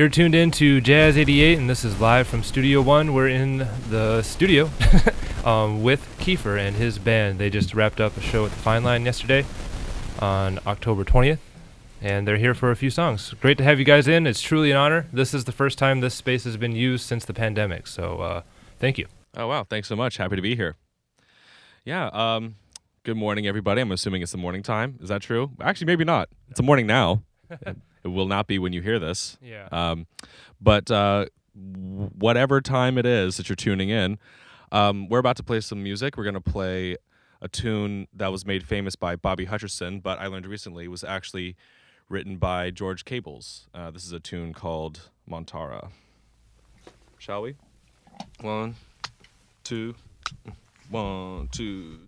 You're tuned in to Jazz 88, and this is live from Studio One. We're in the studio um, with Kiefer and his band. They just wrapped up a show at the Fine Line yesterday on October 20th, and they're here for a few songs. Great to have you guys in. It's truly an honor. This is the first time this space has been used since the pandemic, so uh, thank you. Oh wow, thanks so much. Happy to be here. Yeah. Um, good morning, everybody. I'm assuming it's the morning time. Is that true? Actually, maybe not. It's the morning now. it will not be when you hear this. Yeah. Um, but uh, whatever time it is that you're tuning in, um, we're about to play some music. We're going to play a tune that was made famous by Bobby Hutcherson, but I learned recently was actually written by George Cables. Uh, this is a tune called Montara. Shall we? One, two, one, two.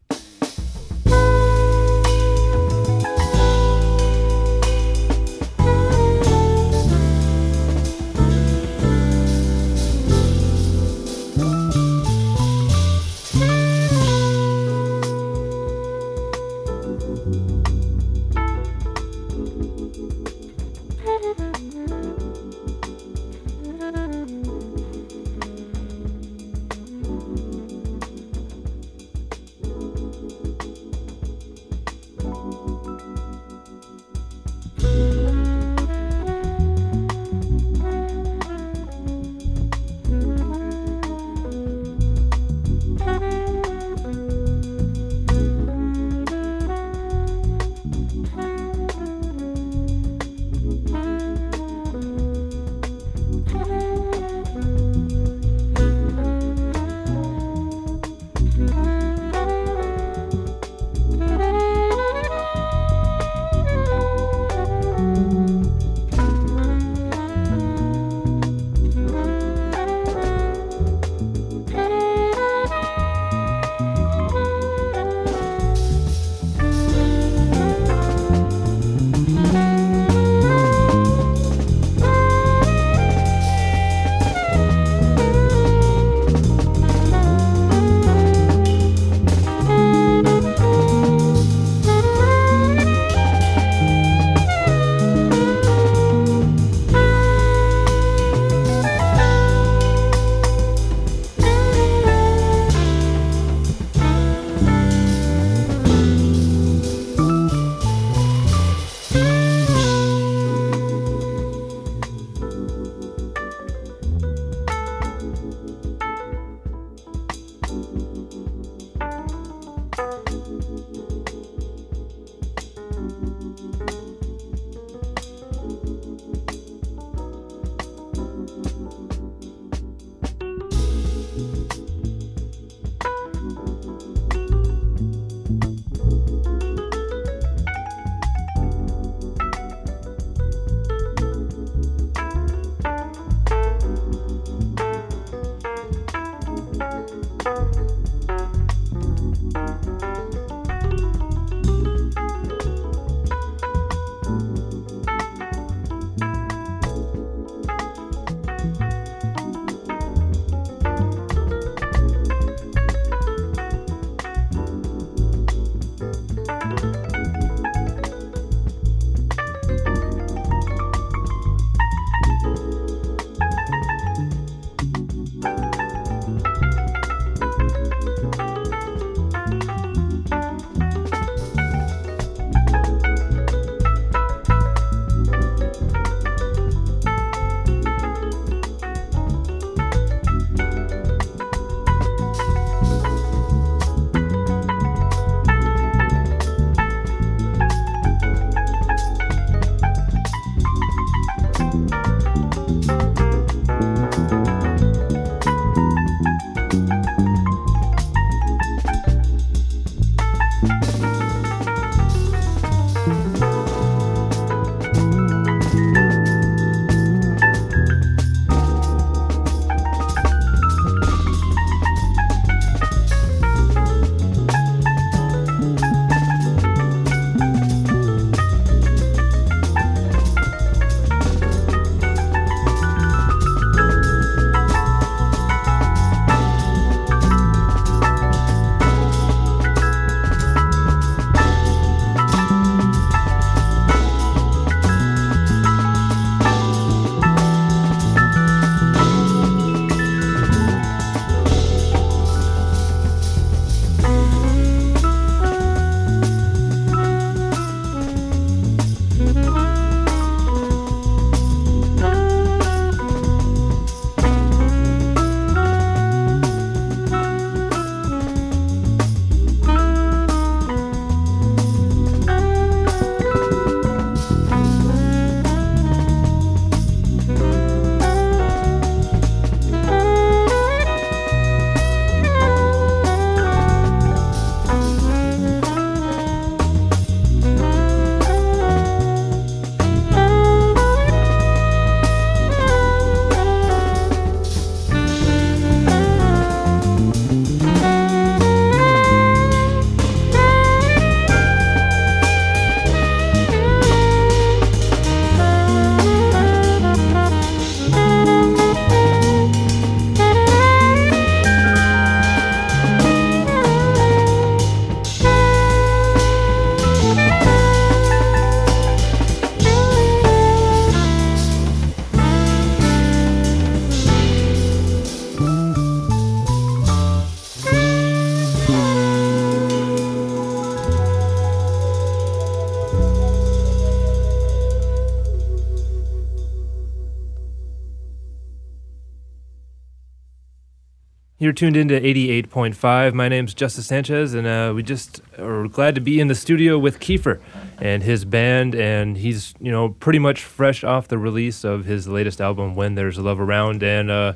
You're tuned into 88.5. My name's Justice Sanchez, and uh, we just are glad to be in the studio with Kiefer and his band. And he's, you know, pretty much fresh off the release of his latest album, When There's Love Around, and uh,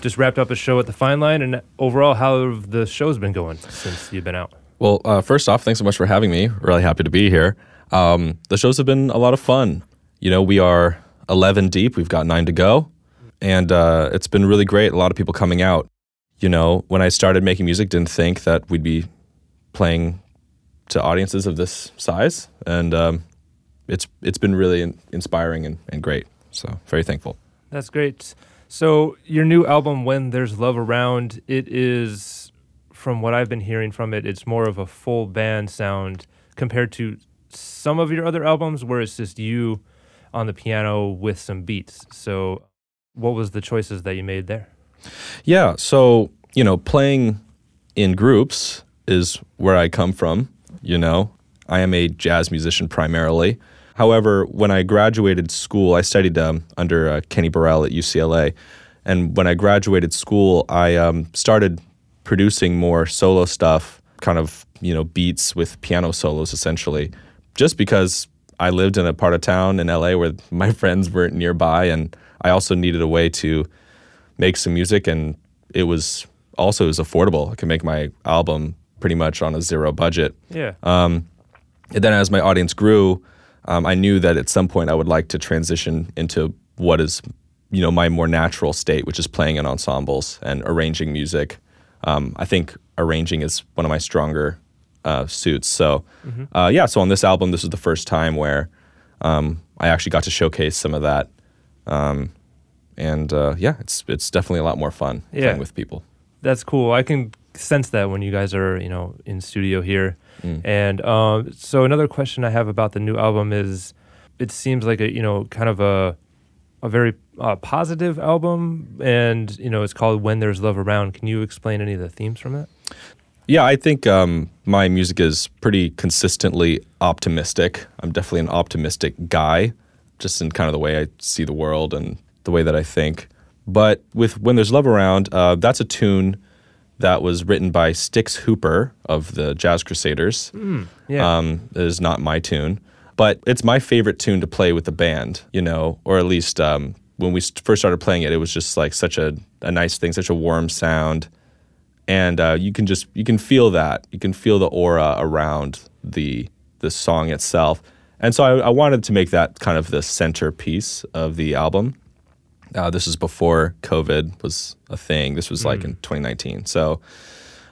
just wrapped up a show at the Fine Line. And overall, how have the shows been going since you've been out? Well, uh, first off, thanks so much for having me. Really happy to be here. Um, the shows have been a lot of fun. You know, we are 11 deep, we've got nine to go, and uh, it's been really great. A lot of people coming out you know, when I started making music, didn't think that we'd be playing to audiences of this size, and um, it's it's been really in- inspiring and, and great. So very thankful. That's great. So your new album, When There's Love Around, it is, from what I've been hearing from it, it's more of a full band sound compared to some of your other albums where it's just you on the piano with some beats. So what was the choices that you made there? Yeah. So, you know, playing in groups is where I come from. You know, I am a jazz musician primarily. However, when I graduated school, I studied um, under uh, Kenny Burrell at UCLA. And when I graduated school, I um, started producing more solo stuff, kind of, you know, beats with piano solos essentially, just because I lived in a part of town in LA where my friends weren't nearby. And I also needed a way to make some music, and it was also it was affordable. I could make my album pretty much on a zero budget. Yeah. Um, and then as my audience grew, um, I knew that at some point I would like to transition into what is, you know, my more natural state, which is playing in ensembles and arranging music. Um, I think arranging is one of my stronger uh, suits. So, mm-hmm. uh, yeah. So on this album, this is the first time where um, I actually got to showcase some of that. Um, and uh, yeah, it's it's definitely a lot more fun yeah. playing with people. That's cool. I can sense that when you guys are you know in studio here. Mm. And um, so another question I have about the new album is, it seems like a you know kind of a a very uh, positive album, and you know it's called When There's Love Around. Can you explain any of the themes from it? Yeah, I think um, my music is pretty consistently optimistic. I'm definitely an optimistic guy, just in kind of the way I see the world and the way that I think. But with When There's Love Around, uh, that's a tune that was written by Stix Hooper of the Jazz Crusaders. Mm, yeah. Um, it is not my tune, but it's my favorite tune to play with the band, you know, or at least um, when we first started playing it, it was just like such a, a nice thing, such a warm sound. And uh, you can just, you can feel that. You can feel the aura around the, the song itself. And so I, I wanted to make that kind of the centerpiece of the album. Uh, this is before COVID was a thing. This was mm. like in 2019. So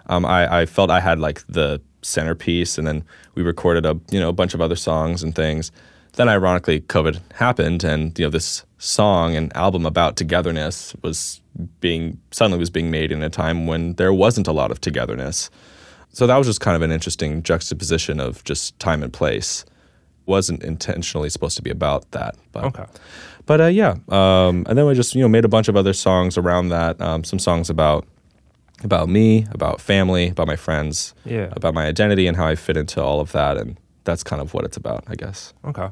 um, I, I, felt I had like the centerpiece, and then we recorded a you know a bunch of other songs and things. Then ironically, COVID happened, and you know this song and album about togetherness was being suddenly was being made in a time when there wasn't a lot of togetherness. So that was just kind of an interesting juxtaposition of just time and place. Wasn't intentionally supposed to be about that, but okay. But uh, yeah, um, and then we just you know made a bunch of other songs around that. Um, some songs about about me, about family, about my friends, yeah, about my identity and how I fit into all of that, and that's kind of what it's about, I guess. Okay.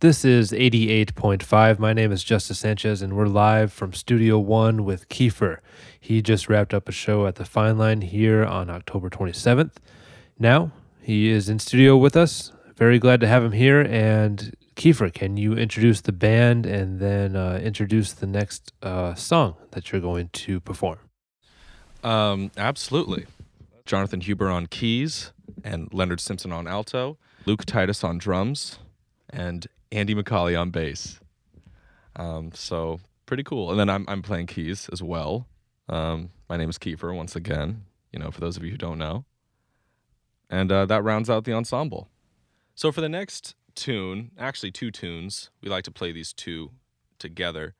This is 88.5. My name is Justice Sanchez, and we're live from Studio One with Kiefer. He just wrapped up a show at the Fine Line here on October 27th. Now he is in studio with us. Very glad to have him here, and Kiefer, can you introduce the band and then uh, introduce the next uh, song that you're going to perform? Um, absolutely. Jonathan Huber on keys and Leonard Simpson on alto, Luke Titus on drums, and Andy McCauley on bass. Um, so pretty cool. And then I'm I'm playing keys as well. Um, my name is Kiefer once again. You know, for those of you who don't know. And uh, that rounds out the ensemble. So for the next tune, actually two tunes. We like to play these two together.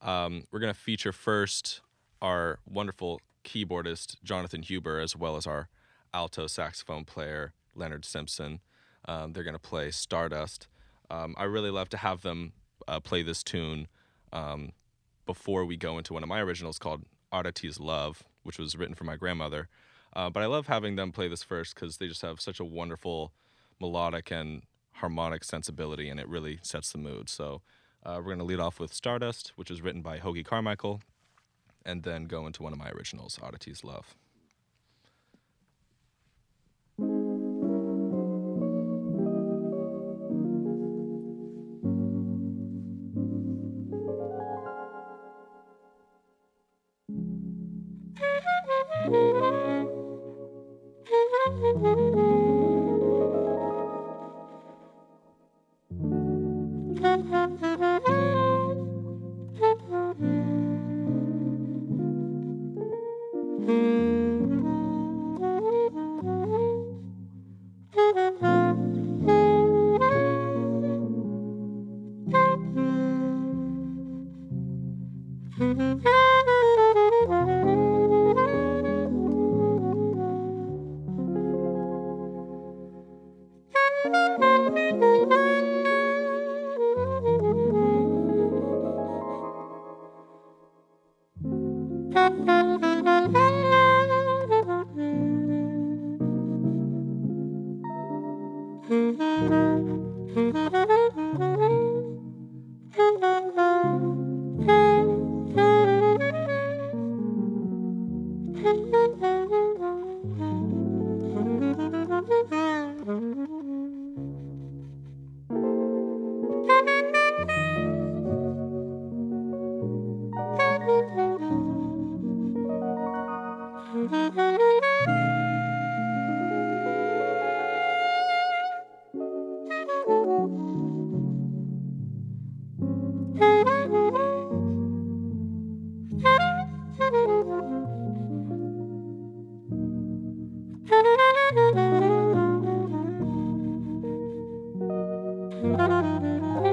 Um, we're going to feature first our wonderful keyboardist Jonathan Huber, as well as our alto saxophone player Leonard Simpson. Um, they're going to play Stardust. Um, I really love to have them uh, play this tune um, before we go into one of my originals called Arati's Love, which was written for my grandmother. Uh, but I love having them play this first because they just have such a wonderful melodic and harmonic sensibility and it really sets the mood. So uh, we're going to lead off with Stardust, which is written by Hoagy Carmichael. and then go into one of my originals, Arati's Love. Thank you. Música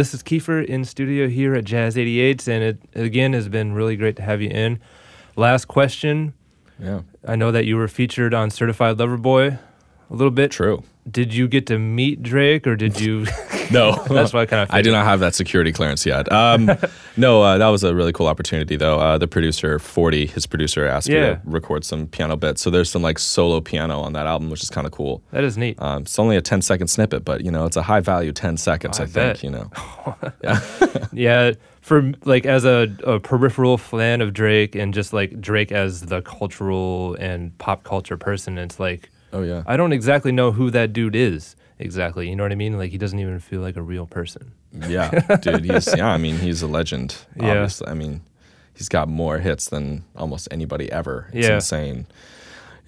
This is Kiefer in studio here at Jazz 88s, and it again has been really great to have you in. Last question. Yeah. I know that you were featured on Certified Lover Boy a little bit. True. Did you get to meet Drake, or did you? No, That's why I kind of. I do not have that security clearance yet. Um, no, uh, that was a really cool opportunity, though. Uh, the producer, Forty, his producer, asked me to record some piano bits. So there's some like solo piano on that album, which is kind of cool. That is neat. Um, it's only a 10 second snippet, but you know, it's a high value 10 seconds, I I, think, you know. Yeah, for like as a, a peripheral fan of Drake and just like Drake as the cultural and pop culture person, it's like Oh, yeah. I don't exactly know who that dude is exactly. You know what I mean? Like he doesn't even feel like a real person. Yeah, dude, he's, yeah, I mean, he's a legend. Yeah. I mean, he's got more hits than almost anybody ever. It's Yeah. insane.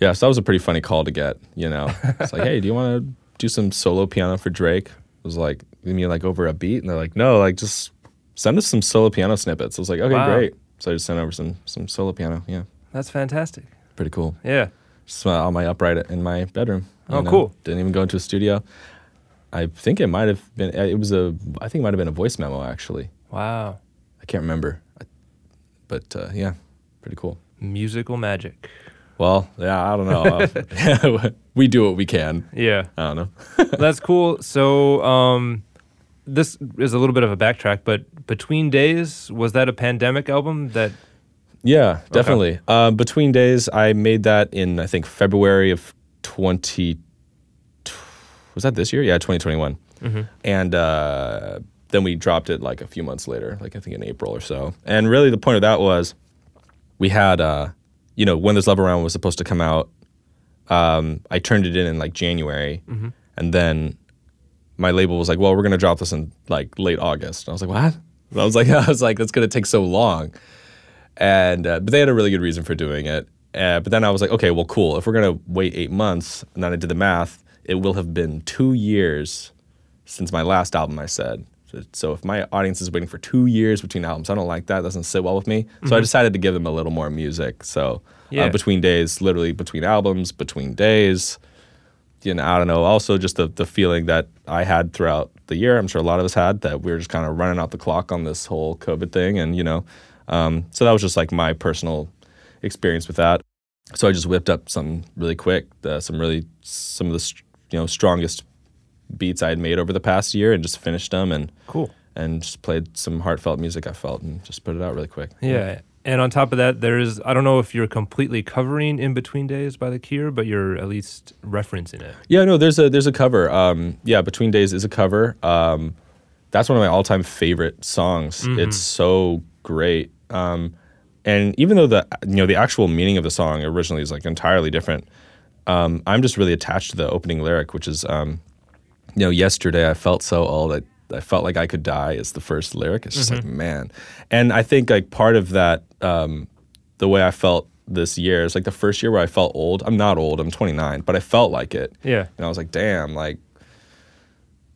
Yeah, so that was a pretty funny call to get, you know. It's like, hey, do you want to do some solo piano for Drake? It was like, you mean like over a beat? And they're like, no, like just send us some solo piano snippets. I was like, okay, Wow. great. So I just sent over some some solo piano. Yeah, That's fantastic. pretty cool. Yeah. Just on my upright in my bedroom. you Oh, know? cool. Didn't even go into a studio. I think it might have been. It was a. I think it might have been a voice memo actually. Wow. I can't remember, I- but uh, yeah, pretty cool. Musical magic. Well, yeah, I don't know. We do what we can. Yeah. I don't know. That's cool. So, um, this is a little bit of a backtrack, but Between Days was that a pandemic album that? Yeah, definitely. Uh, Between days, I made that in I think February of twenty. Was that this year? Yeah, twenty twenty one. And uh, then we dropped it like a few months later, like I think in April or so. And really, the point of that was we had, uh, you know, when this love around was supposed to come out. Um, I turned it in in like January, and then my label was like, "Well, we're gonna drop this in like late August." And I was like, "What?" And I was like, "I was like, that's gonna take so long." And uh, but they had a really good reason for doing it. Uh, but then I was like, okay, well, cool. If we're gonna wait eight months, and then I did the math, it will have been two years since my last album. I said. So- So if my audience is waiting for two years between albums, I don't like that. It doesn't sit well with me. So I decided to give them a little more music. So Yeah. uh, between days, literally between albums, between days. You know, I don't know. Also, just the the feeling that I had throughout the year. I'm sure a lot of us had that we were just kind of running out the clock on this whole COVID thing, and you know, um, so that was just like my personal experience with that. So I just whipped up some really quick, uh, some really some of the you know strongest beats I had made over the past year, and just finished them and Cool. and just played some heartfelt music I felt and just put it out really quick. Yeah. And on top of that, there's I don't know if you're completely covering In Between Days by The Cure, but you're at least referencing it. Yeah, no, there's a there's a cover. Um, yeah, Between Days is a cover. Um, that's one of my all time favorite songs. It's so great. Um, and even though the you know the actual meaning of the song originally is like entirely different, um, I'm just really attached to the opening lyric, which is um, you know yesterday I felt so old. I, I felt like I could die. Is the first lyric. It's just like man, and I think like part of that um, the way I felt this year is like the first year where I felt old. I'm not old. I'm 29, but I felt like it. Yeah. And I was like, damn, like,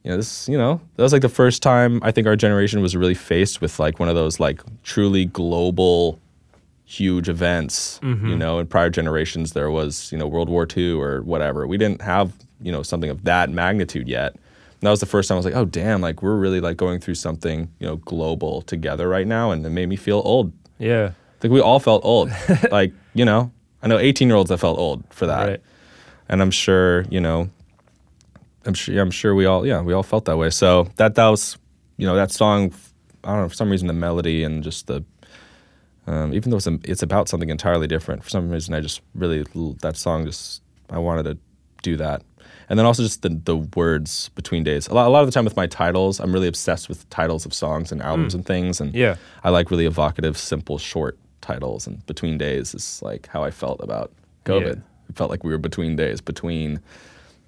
you know, this, you know, that was like the first time I think our generation was really faced with like one of those like truly global, huge events. You mm-hmm. know, in prior generations, there was, you know, World War II or whatever. We didn't have, you know, something of that magnitude yet. And that was the first time I was like, oh, damn, like we're really like going through something, you know, global together right now. And it made me feel old. Yeah. I think we all felt old. like, you know, I know 18 year olds that felt old for that Right. and I'm sure you know, I'm sure I'm sure we all yeah we all felt that way. So that that was you know that song, I don't know for some reason the melody and just the um, even though it's, a, it's about something entirely different for some reason I just really that song just I wanted to do that. And then also just the, the words between days. A lot, a lot of the time with my titles, I'm really obsessed with titles of songs and albums and things. And Yeah. I like really evocative, simple, short titles. And between days is like how I felt about COVID. Yeah. It felt like we were between days, between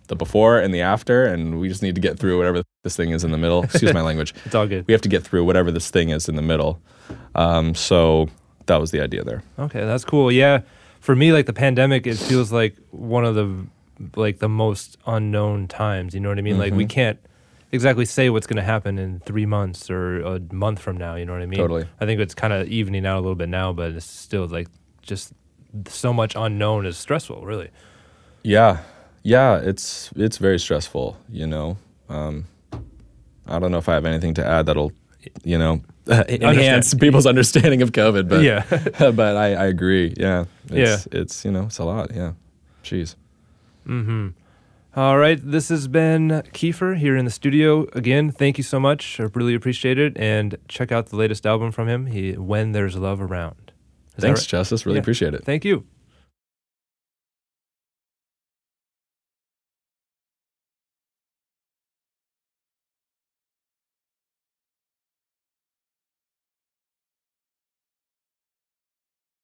the before and the after, and we just need to get through whatever this thing is in the middle. Excuse my language. It's all good. We have to get through whatever this thing is in the middle. Um, so that was the idea there. Okay, that's cool. Yeah, for me, like the pandemic, it feels like one of the like the most unknown times. You know what I mean? Like we can't exactly say what's going to happen in three months or a month from now. You know what I mean? Totally. I think it's kind of evening out a little bit now, but it's still like just so much unknown is stressful. Really. Yeah, yeah, it's it's very stressful. You know, um, I don't know if I have anything to add that'll, you know, enhance people's understanding of COVID. But Yeah. but I, I agree. Yeah. It's, Yeah. It's you know it's a lot. Yeah. Jeez. Mm-hmm. All right, this has been Kiefer here in the studio again. Thank you so much. I really appreciate it, and check out the latest album from him. He When There's Love Around. Is Thanks, right? Justice. Really Yeah. appreciate it. Thank you.